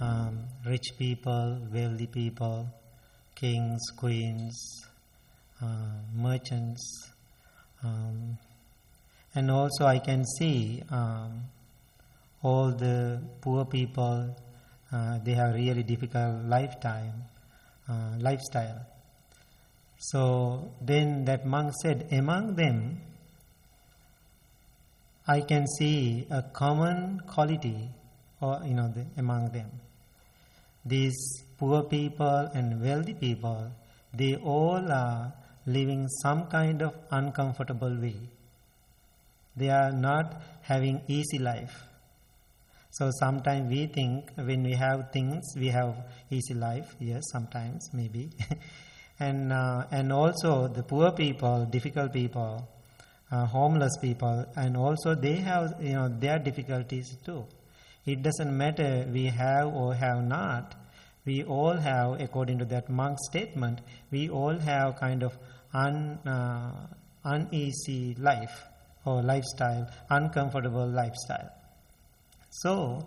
um, rich people, wealthy people, kings, queens, uh, merchants, um, and also I can see um, all the poor people. Uh, they have really difficult lifetime, uh, lifestyle. So then that monk said, among them, I can see a common quality, or you know, the, among them. These poor people and wealthy people, they all are living some kind of uncomfortable way. They are not having easy life. So sometimes we think when we have things, we have easy life. Yes, sometimes maybe. and uh, and also the poor people, difficult people, uh, homeless people, and also they have you know their difficulties too. It doesn't matter we have or have not. We all have, according to that monk statement, we all have kind of un, uh, uneasy life or lifestyle, uncomfortable lifestyle. So,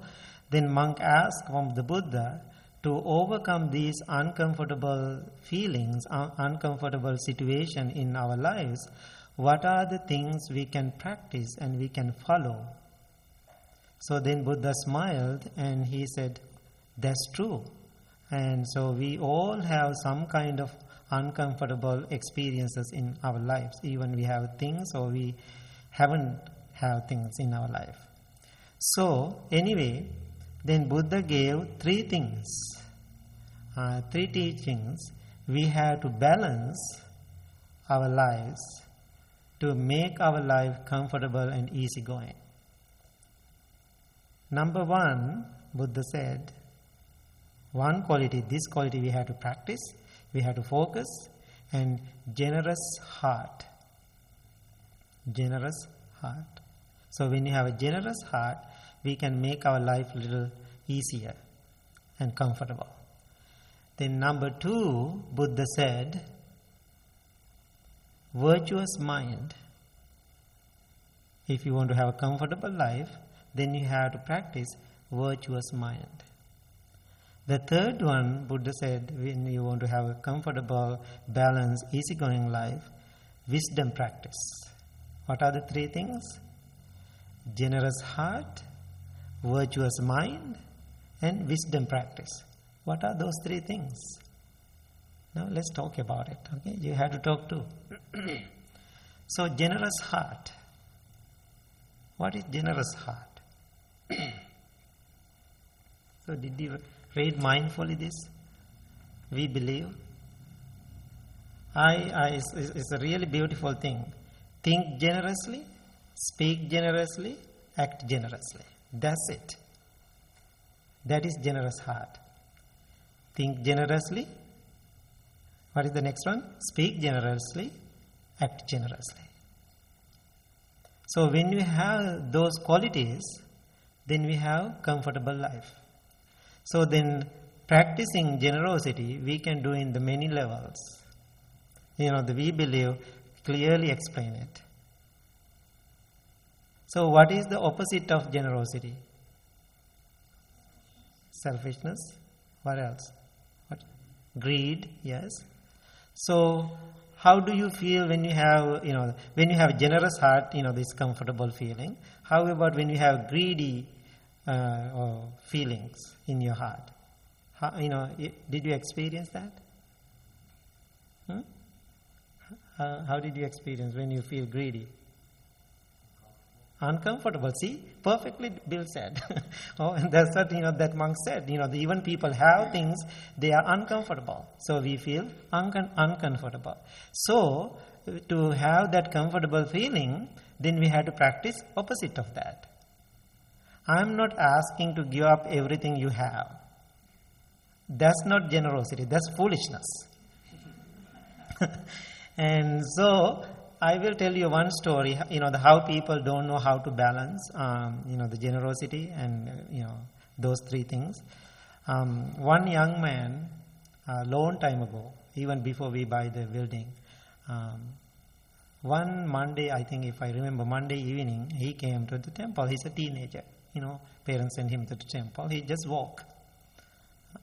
then monk asked from the Buddha to overcome these uncomfortable feelings, un- uncomfortable situation in our lives. What are the things we can practice and we can follow? So then Buddha smiled and he said, That's true. And so we all have some kind of uncomfortable experiences in our lives. Even we have things or we haven't have things in our life. So anyway, then Buddha gave three things, uh, three teachings. We have to balance our lives to make our life comfortable and easygoing. Number one, Buddha said, one quality, this quality we have to practice, we have to focus, and generous heart. Generous heart. So when you have a generous heart, we can make our life a little easier and comfortable. Then number two, Buddha said, virtuous mind. If you want to have a comfortable life, then you have to practice virtuous mind. The third one, Buddha said, when you want to have a comfortable, balanced, easygoing life, wisdom practice. What are the three things? Generous heart, virtuous mind, and wisdom practice. What are those three things? Now let's talk about it. Okay, you have to talk too. so, generous heart. What is generous heart? so, did you read mindfully this? We believe. I, I it's, a really beautiful thing. Think generously, speak generously, act generously. That's it. That is generous heart. Think generously. What is the next one? Speak generously, act generously. So when we have those qualities, then we have comfortable life. So then practicing generosity we can do in the many levels. You know, the we believe clearly explain it. So what is the opposite of generosity? Selfishness. What else? What? Greed, yes. So how do you feel when you have, you know, when you have generous heart, you know, this comfortable feeling? How about when you have greedy uh, feelings in your heart? How, you know, did you experience that? Hmm? How did you experience when you feel greedy? Uncomfortable. See, perfectly Bill said. oh, and that's what you know that monk said. You know, the, even people have things they are uncomfortable, so we feel uncom- uncomfortable. So to have that comfortable feeling, then we have to practice opposite of that. I'm not asking to give up everything you have. That's not generosity. That's foolishness. and so I will tell you one story, you know, the, how people don't know how to balance, um, you know, the generosity and, uh, you know, those three things. Um, one young man, a long time ago, even before we buy the building, um, one Monday, I think if I remember, Monday evening, he came to the temple. He's a teenager, you know, parents sent him to the temple. He just walked.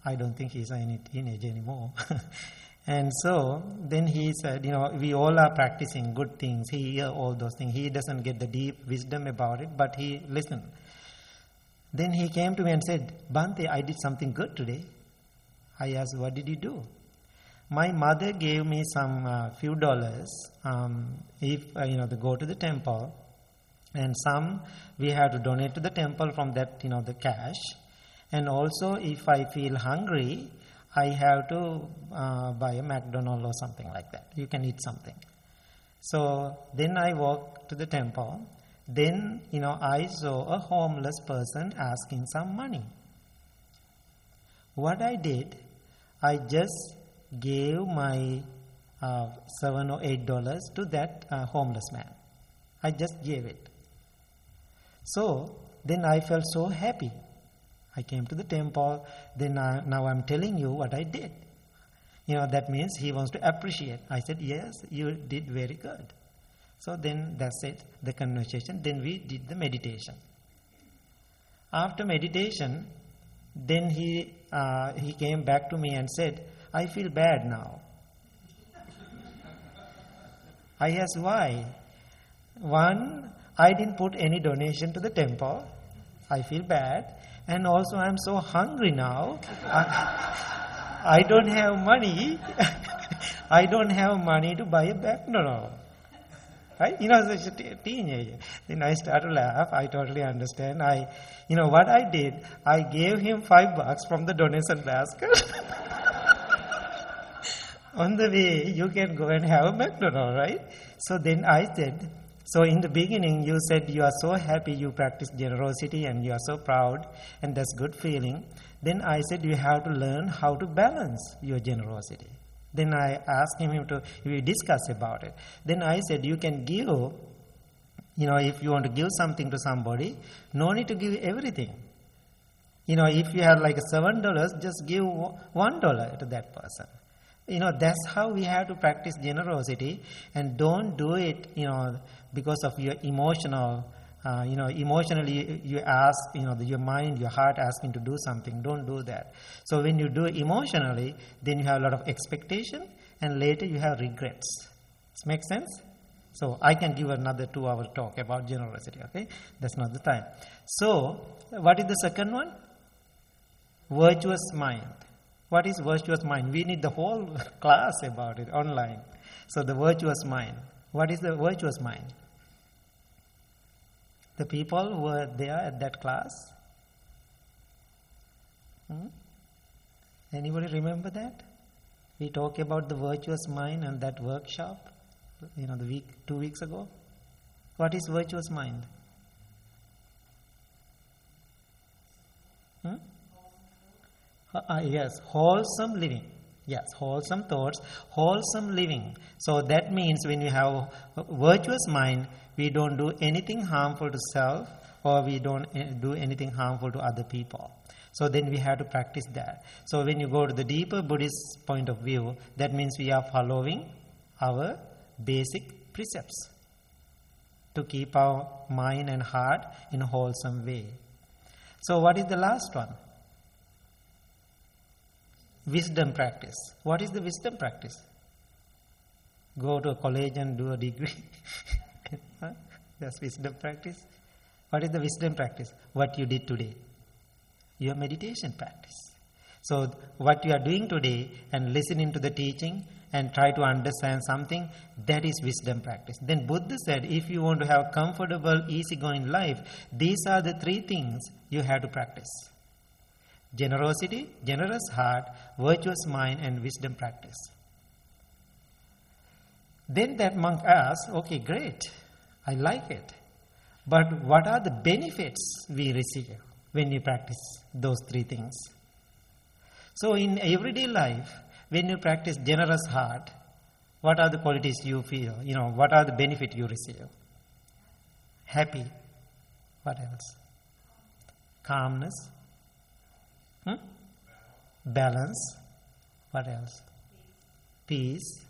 I don't think he's any teenager anymore. and so then he said, you know, we all are practicing good things. He hear all those things. He doesn't get the deep wisdom about it, but he listened. Then he came to me and said, Bhante, I did something good today. I asked, what did you do? My mother gave me some uh, few dollars um, if, uh, you know, to go to the temple. And some we have to donate to the temple from that, you know, the cash. And also if I feel hungry, I have to uh, buy a McDonald's or something like that. You can eat something. So then I walk to the temple. Then, you know, I saw a homeless person asking some money. What I did, I just gave my uh, seven or eight dollars to that uh, homeless man. I just gave it. So then I felt so happy. I came to the temple, then I, now I'm telling you what I did. You know, that means he wants to appreciate. I said, Yes, you did very good. So then that's it, the conversation. Then we did the meditation. After meditation, then he, uh, he came back to me and said, I feel bad now. I asked why. One, I didn't put any donation to the temple. I feel bad. And also, I'm so hungry now. I, I don't have money. I don't have money to buy a McDonald's. Right? You know, as a teenager. Then I started to laugh. I totally understand. I, you know, what I did, I gave him five bucks from the donation basket. On the way, you can go and have a McDonald's, right? So then I said, so in the beginning, you said you are so happy you practice generosity and you are so proud, and that's good feeling. Then I said you have to learn how to balance your generosity. Then I asked him to we discuss about it. Then I said you can give, you know, if you want to give something to somebody, no need to give everything. You know, if you have like seven dollars, just give one dollar to that person. You know, that's how we have to practice generosity, and don't do it, you know because of your emotional, uh, you know, emotionally you ask, you know, your mind, your heart asking to do something. Don't do that. So when you do emotionally, then you have a lot of expectation, and later you have regrets. Does make sense? So I can give another two-hour talk about generosity. Okay, that's not the time. So what is the second one? Virtuous mind. What is virtuous mind? We need the whole class about it online. So the virtuous mind. What is the virtuous mind? The people were there at that class? Hmm? Anybody remember that? We talked about the virtuous mind and that workshop, you know, the week, two weeks ago. What is virtuous mind? Hmm? Uh, uh, yes, wholesome living. Yes, wholesome thoughts, wholesome living. So that means when you have a virtuous mind, we don't do anything harmful to self or we don't eh, do anything harmful to other people. So then we have to practice that. So when you go to the deeper Buddhist point of view, that means we are following our basic precepts to keep our mind and heart in a wholesome way. So what is the last one? Wisdom practice. What is the wisdom practice? Go to a college and do a degree. That's wisdom practice. What is the wisdom practice? What you did today. Your meditation practice. So, what you are doing today and listening to the teaching and try to understand something, that is wisdom practice. Then Buddha said, if you want to have comfortable, easygoing life, these are the three things you have to practice generosity, generous heart, virtuous mind, and wisdom practice. Then that monk asked, Okay, great, I like it. But what are the benefits we receive when we practice those three things? So, in everyday life, when you practice generous heart, what are the qualities you feel? You know, what are the benefits you receive? Happy. What else? Calmness. Balance. What else? Peace.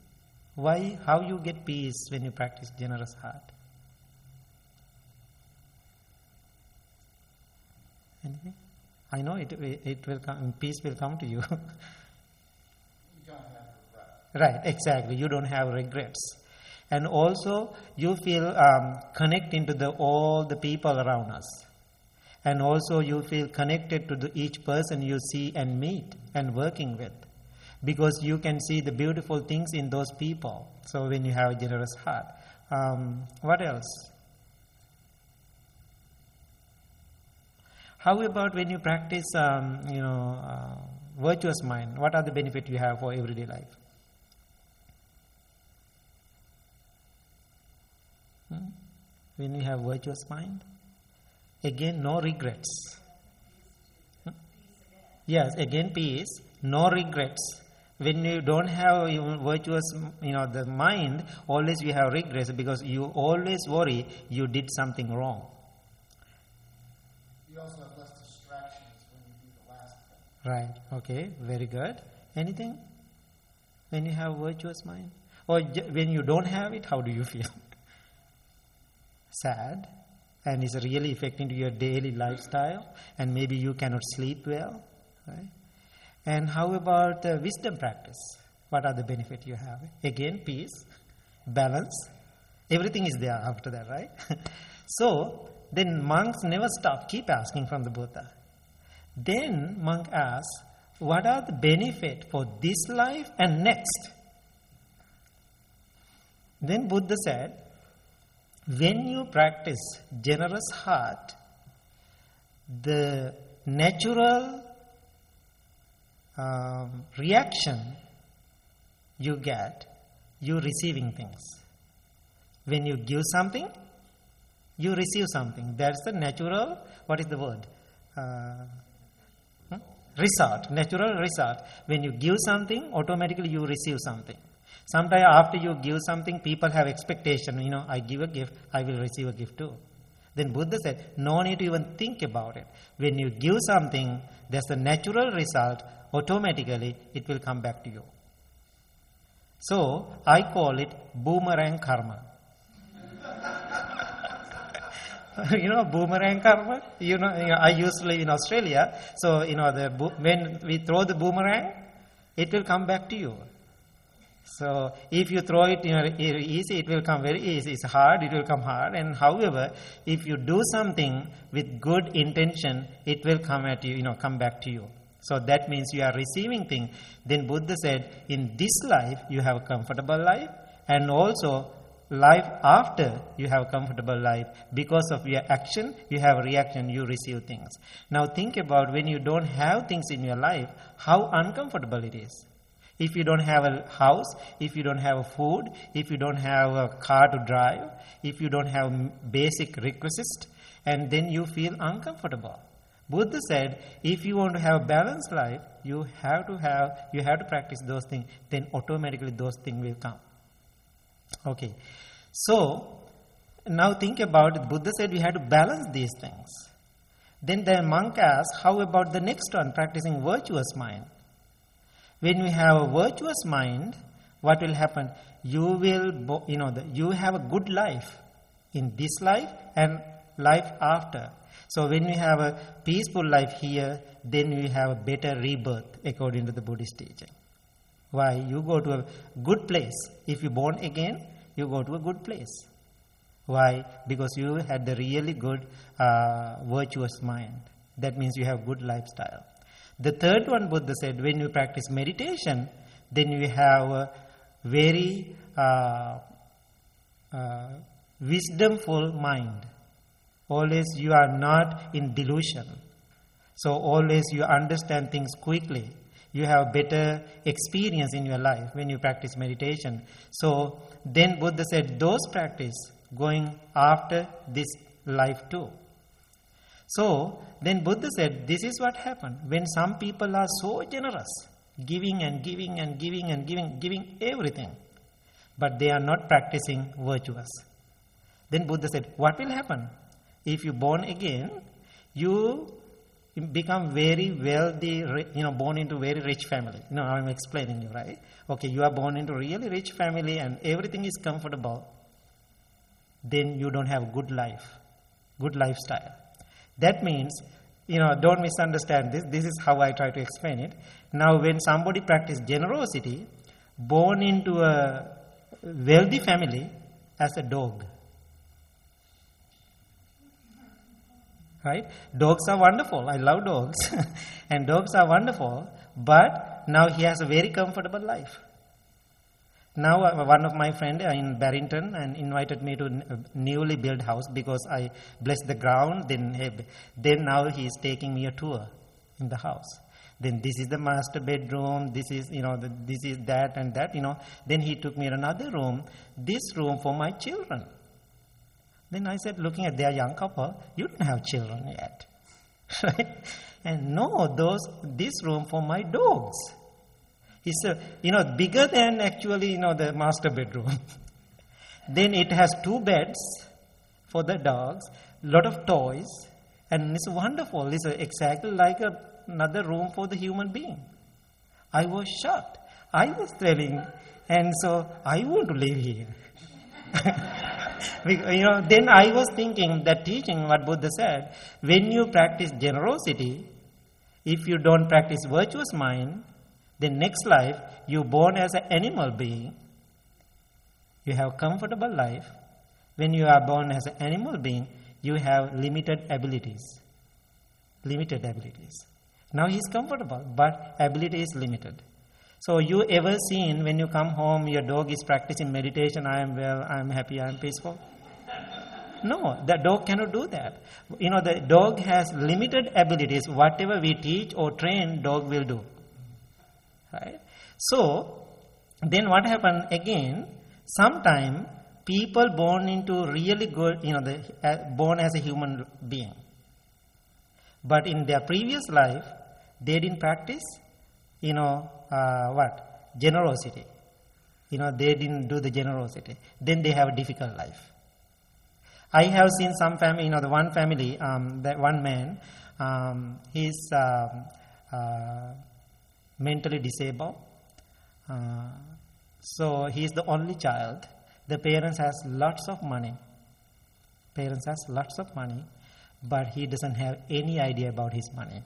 Why? How you get peace when you practice generous heart? Anything? I know it, it will come, peace will come to you. Right, exactly. You don't have regrets. And also, you feel um, connecting to the, all the people around us. And also, you feel connected to the, each person you see and meet and working with. Because you can see the beautiful things in those people. So, when you have a generous heart. Um, what else? How about when you practice, um, you know, uh, virtuous mind? What are the benefits you have for everyday life? Hmm? When you have virtuous mind, again, no regrets. Hmm? Yes, again, peace, no regrets. When you don't have even virtuous, you know, the mind, always you have regrets because you always worry you did something wrong. You also have less distractions when you do the last thing. Right. Okay. Very good. Anything? When you have virtuous mind, or j- when you don't have it, how do you feel? Sad, and is really affecting your daily lifestyle, and maybe you cannot sleep well. Right. And how about the wisdom practice? What are the benefits you have? Again, peace, balance. Everything is there after that, right? so then monks never stop, keep asking from the Buddha. Then monk asks, what are the benefit for this life and next? Then Buddha said, when you practice generous heart, the natural um, reaction you get, you receiving things. When you give something, you receive something. That's the natural, what is the word? Uh, hmm? Result, natural result. When you give something, automatically you receive something. Sometimes after you give something, people have expectation. You know, I give a gift, I will receive a gift too. Then Buddha said, no need to even think about it. When you give something, there's a natural result, automatically it will come back to you. So I call it boomerang karma. you know boomerang karma. You know, you know, I used to live in Australia, so you know the when we throw the boomerang, it will come back to you. So if you throw it easy, it will come very easy. It's hard, it will come hard. And however, if you do something with good intention, it will come at you, you know, come back to you. So that means you are receiving thing. Then Buddha said, in this life you have a comfortable life, and also life after you have a comfortable life because of your action you have a reaction you receive things now think about when you don't have things in your life how uncomfortable it is if you don't have a house, if you don't have food, if you don't have a car to drive, if you don't have basic requisites, and then you feel uncomfortable. Buddha said, if you want to have a balanced life, you have to have, you have to practice those things. Then automatically those things will come. Okay, so now think about it. Buddha said we have to balance these things. Then the monk asked, how about the next one, practicing virtuous mind? When we have a virtuous mind, what will happen? You will, you know, you have a good life in this life and life after. So when we have a peaceful life here, then we have a better rebirth according to the Buddhist teaching. Why? You go to a good place. If you born again, you go to a good place. Why? Because you had the really good uh, virtuous mind. That means you have good lifestyle. The third one, Buddha said, when you practice meditation, then you have a very uh, uh, wisdomful mind. Always you are not in delusion. So always you understand things quickly. You have better experience in your life when you practice meditation. So then Buddha said those practice going after this life too. So then Buddha said this is what happened when some people are so generous, giving and giving and giving and giving, giving everything, but they are not practicing virtuous. Then Buddha said, What will happen? If you born again, you become very wealthy, you know, born into very rich family. Know, I'm explaining you, right? Okay, you are born into really rich family and everything is comfortable. Then you don't have good life, good lifestyle. That means you know, don't misunderstand this. This is how I try to explain it. Now, when somebody practices generosity, born into a wealthy family as a dog, right? Dogs are wonderful. I love dogs, and dogs are wonderful. But now he has a very comfortable life. Now, uh, one of my friend uh, in Barrington and invited me to a newly built house because I blessed the ground. Then, he- then now he is taking me a tour in the house. Then this is the master bedroom. This is you know the, this is that and that you know. Then he took me to another room. This room for my children. Then I said, looking at their young couple, you don't have children yet, right? And no, those this room for my dogs. He said, you know, bigger than actually, you know, the master bedroom. then it has two beds for the dogs, lot of toys, and it's wonderful. It's exactly like a, another room for the human being. I was shocked. I was telling, and so I want to live here. You know, then I was thinking that teaching what Buddha said, when you practice generosity, if you don't practice virtuous mind, then next life you're born as an animal being. You have comfortable life. When you are born as an animal being, you have limited abilities. Limited abilities. Now he's comfortable, but ability is limited. So you ever seen when you come home, your dog is practicing meditation, I am well, I am happy, I am peaceful? No, the dog cannot do that. You know, the dog has limited abilities. Whatever we teach or train, dog will do. Right? So, then what happened again? Sometime people born into really good, you know, the, uh, born as a human being. But in their previous life, they didn't practice, you know, uh, what? Generosity. You know, they didn't do the generosity. Then they have a difficult life. I have seen some family, you know, the one family, um, that one man, um, he's um, uh, mentally disabled. Uh, so he is the only child. The parents has lots of money. Parents has lots of money, but he doesn't have any idea about his money.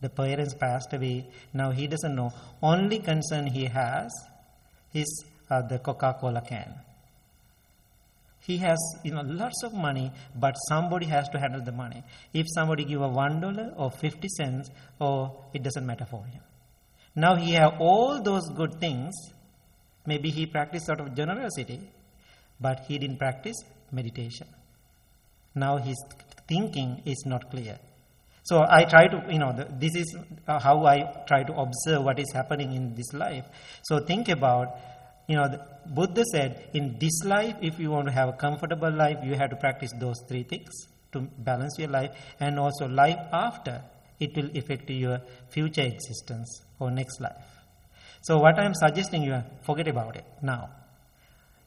The parents passed away. Now he doesn't know. Only concern he has is uh, the Coca-Cola can. He has you know lots of money, but somebody has to handle the money. If somebody give a one dollar or fifty cents, or it doesn't matter for him. Now he have all those good things. Maybe he practiced out of generosity, but he didn't practice meditation. Now his thinking is not clear. So I try to, you know, this is uh, how I try to observe what is happening in this life. So think about, you know, Buddha said, in this life, if you want to have a comfortable life, you have to practice those three things to balance your life, and also life after, it will affect your future existence or next life. So what I am suggesting you, forget about it now.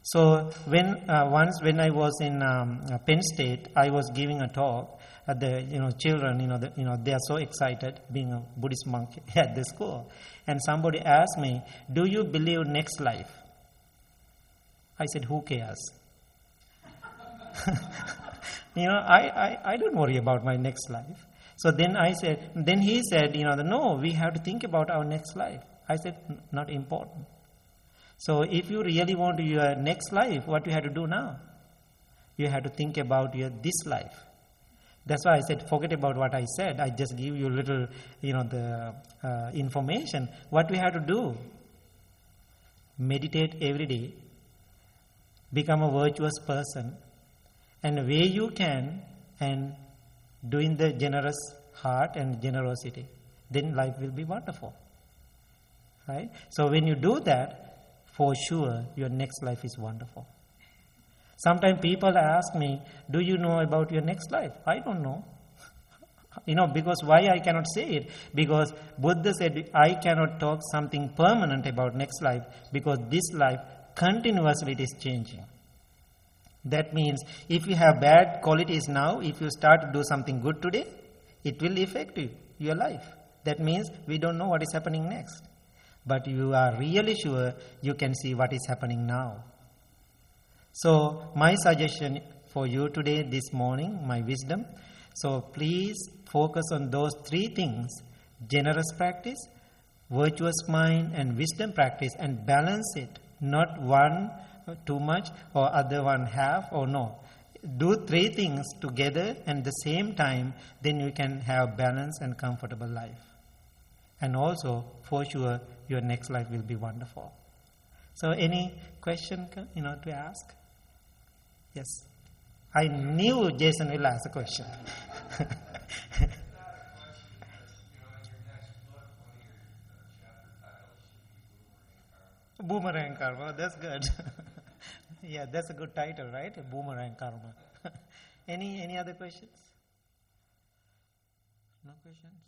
So when uh, once when I was in um, uh, Penn State, I was giving a talk at the you know children you know the, you know they are so excited being a Buddhist monk at the school, and somebody asked me, "Do you believe next life?" I said, "Who cares?" you know, I, I, I don't worry about my next life. So then I said, then he said, you know, no, we have to think about our next life. I said, not important. So if you really want your next life, what you have to do now? You have to think about your this life. That's why I said, forget about what I said. I just give you little, you know, the uh, information. What we have to do? Meditate every day. Become a virtuous person. And where you can, and doing the generous heart and generosity, then life will be wonderful. Right? So when you do that, for sure your next life is wonderful. Sometimes people ask me, Do you know about your next life? I don't know. You know, because why I cannot say it? Because Buddha said, I cannot talk something permanent about next life because this life continuously is changing. That means if you have bad qualities now, if you start to do something good today, it will affect you, your life. That means we don't know what is happening next. But you are really sure you can see what is happening now. So, my suggestion for you today, this morning, my wisdom. So please focus on those three things generous practice, virtuous mind, and wisdom practice, and balance it. Not one too much or other one half or no. Do three things together and the same time, then you can have balance and comfortable life. And also, for sure, your next life will be wonderful. So, any question you know to ask? Yes. I knew Jason will ask a question. Boomerang karma. That's good. yeah, that's a good title, right? Boomerang karma. any any other questions? No questions.